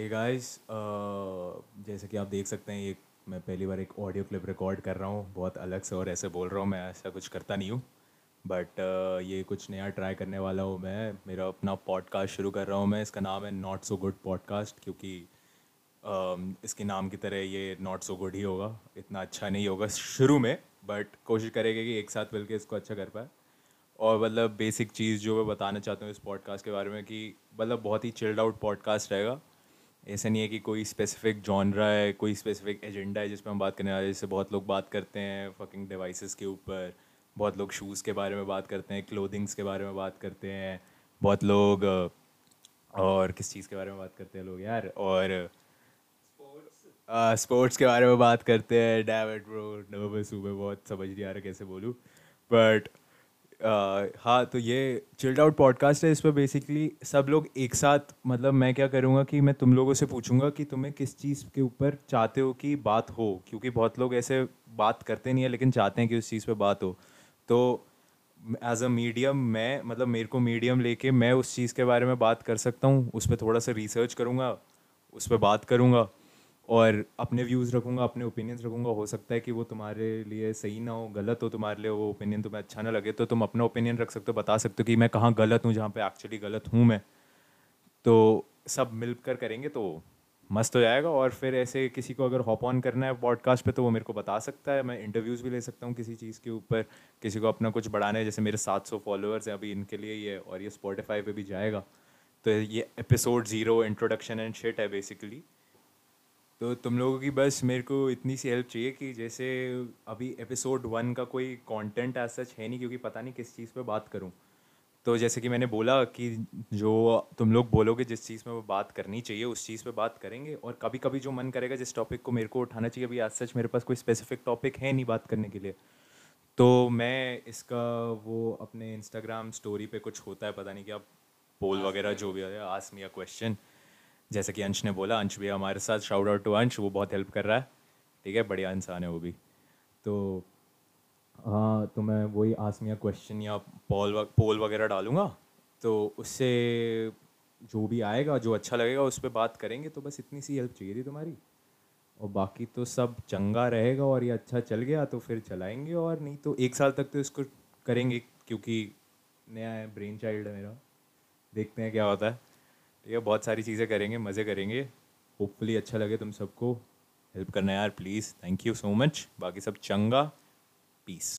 Hey guys जैसे कि आप देख सकते हैं ये मैं पहली बार एक ऑडियो क्लिप रिकॉर्ड कर रहा हूँ। बहुत अलग से और ऐसे बोल रहा हूँ मैं ऐसा कुछ करता नहीं हूँ। बट ये कुछ नया ट्राई करने वाला हूँ मैं। मेरा अपना पॉडकास्ट शुरू कर रहा हूँ मैं। इसका नाम है नॉट सो गुड पॉडकास्ट क्योंकि um, इसके नाम की तरह ये नॉट सो गुड ही होगा। इतना अच्छा नहीं होगा शुरू में बट कोशिश करेंगे कि एक साथ मिलकर इसको अच्छा कर पाए। और मतलब बेसिक चीज़ जो मैं बताना चाहता हूँ इस पॉडकास्ट के बारे में कि मतलब बहुत ही चिल्ड आउट पॉडकास्ट रहेगा। ऐसा नहीं है कि कोई स्पेसिफिक जॉनरा है, कोई स्पेसिफिक एजेंडा है जिस पर हम बात करने वाले जैसे बहुत लोग बात करते हैं फकिंग डिवाइसेस के ऊपर, बहुत लोग शूज़ के बारे में बात करते हैं क्लोथिंग्स के बारे में बात करते हैं, बहुत लोग और किस चीज़ के बारे में बात करते हैं लोग यार, और स्पोर्ट्स के बारे में बात करते हैं डैविड ब्रो नर्वस हूँ मैं बहुत, समझ नहीं आ रहा कैसे बोलूँ बट हाँ तो ये चिल्ड आउट पॉडकास्ट है, इस पर बेसिकली सब लोग एक साथ मतलब मैं क्या करूँगा कि मैं तुम लोगों से पूछूँगा कि तुम्हें किस चीज़ के ऊपर चाहते हो कि बात हो? क्योंकि बहुत लोग ऐसे बात करते नहीं है, लेकिन चाहते हैं कि उस चीज़ पर बात हो। तो एज अ मीडियम मैं मतलब मेरे को मीडियम लेके मैं उस चीज़ के बारे में बात कर सकता हूँ, उस पर थोड़ा सा रिसर्च करूँगा, उस पर बात करूँगा। और अपने व्यूज़ रखूँगा, अपने ओपिनियंस रखूँगा, हो सकता है कि वो तुम्हारे लिए सही ना हो, गलत हो तुम्हारे लिए, वो ओपिनियन तुम्हें अच्छा ना लगे तो तुम अपना ओपिनियन रख सकते हो, बता सकते हो कि मैं कहाँ गलत हूँ, जहाँ पे एक्चुअली गलत हूँ मैं। तो सब मिल कर करेंगे तो मस्त हो जाएगा और फिर ऐसे किसी को अगर हॉप ऑन करना है पॉडकास्ट पे तो वो मेरे को बता सकता है। मैं इंटरव्यूज़ भी ले सकता हूँ किसी चीज़ के ऊपर, किसी को अपना कुछ बढ़ाना है, जैसे मेरे 700 फॉलोअर्स हैं अभी इनके लिए ये, और ये स्पॉटिफाई पे भी जाएगा। तो ये episode zero introduction and shit है बेसिकली तो तुम लोगों की बस मेरे को इतनी सी हेल्प चाहिए कि जैसे अभी एपिसोड वन का कोई कंटेंट ऐसा सच है नहीं क्योंकि पता नहीं किस चीज़ पे बात करूँ। तो जैसे कि मैंने बोला कि जो तुम लोग बोलोगे जिस चीज़ में वो बात करनी चाहिए उस चीज़ पे बात करेंगे और कभी कभी जो मन करेगा जिस टॉपिक को मेरे को उठाना चाहिए अभी आज सच मेरे पास कोई स्पेसिफिक टॉपिक है नहीं बात करने के लिए। तो मैं इसका वो अपने इंस्टाग्राम स्टोरी पे कुछ होता है पता नहीं कि आप पोल वगैरह जो भी है आसमिया मिया क्वेश्चन जैसे कि अंश ने बोला, अंश भी हमारे साथ शाउट आउट टू अंश, वो बहुत हेल्प कर रहा है। ठीक है, बढ़िया इंसान है वो भी। तो हाँ तो मैं वही आसमिया क्वेश्चन या पोल पोल वगैरह डालूँगा। तो उससे जो भी आएगा, जो अच्छा लगेगा, उस पर बात करेंगे। तो बस इतनी सी हेल्प चाहिए थी तुम्हारी। और बाकी तो सब चंगा रहेगा और ये अच्छा चल गया तो फिर चलाएँगे और नहीं तो एक साल तक तो इसको करेंगे, क्योंकि नया है ब्रेन चाइल्ड है मेरा। देखते हैं क्या होता है। ठीक है, बहुत सारी चीज़ें करेंगे, मज़े करेंगे। होपफुली अच्छा लगे तुम सबको। हेल्प करना यार please thank you so much बाकी सब चंगा. पीस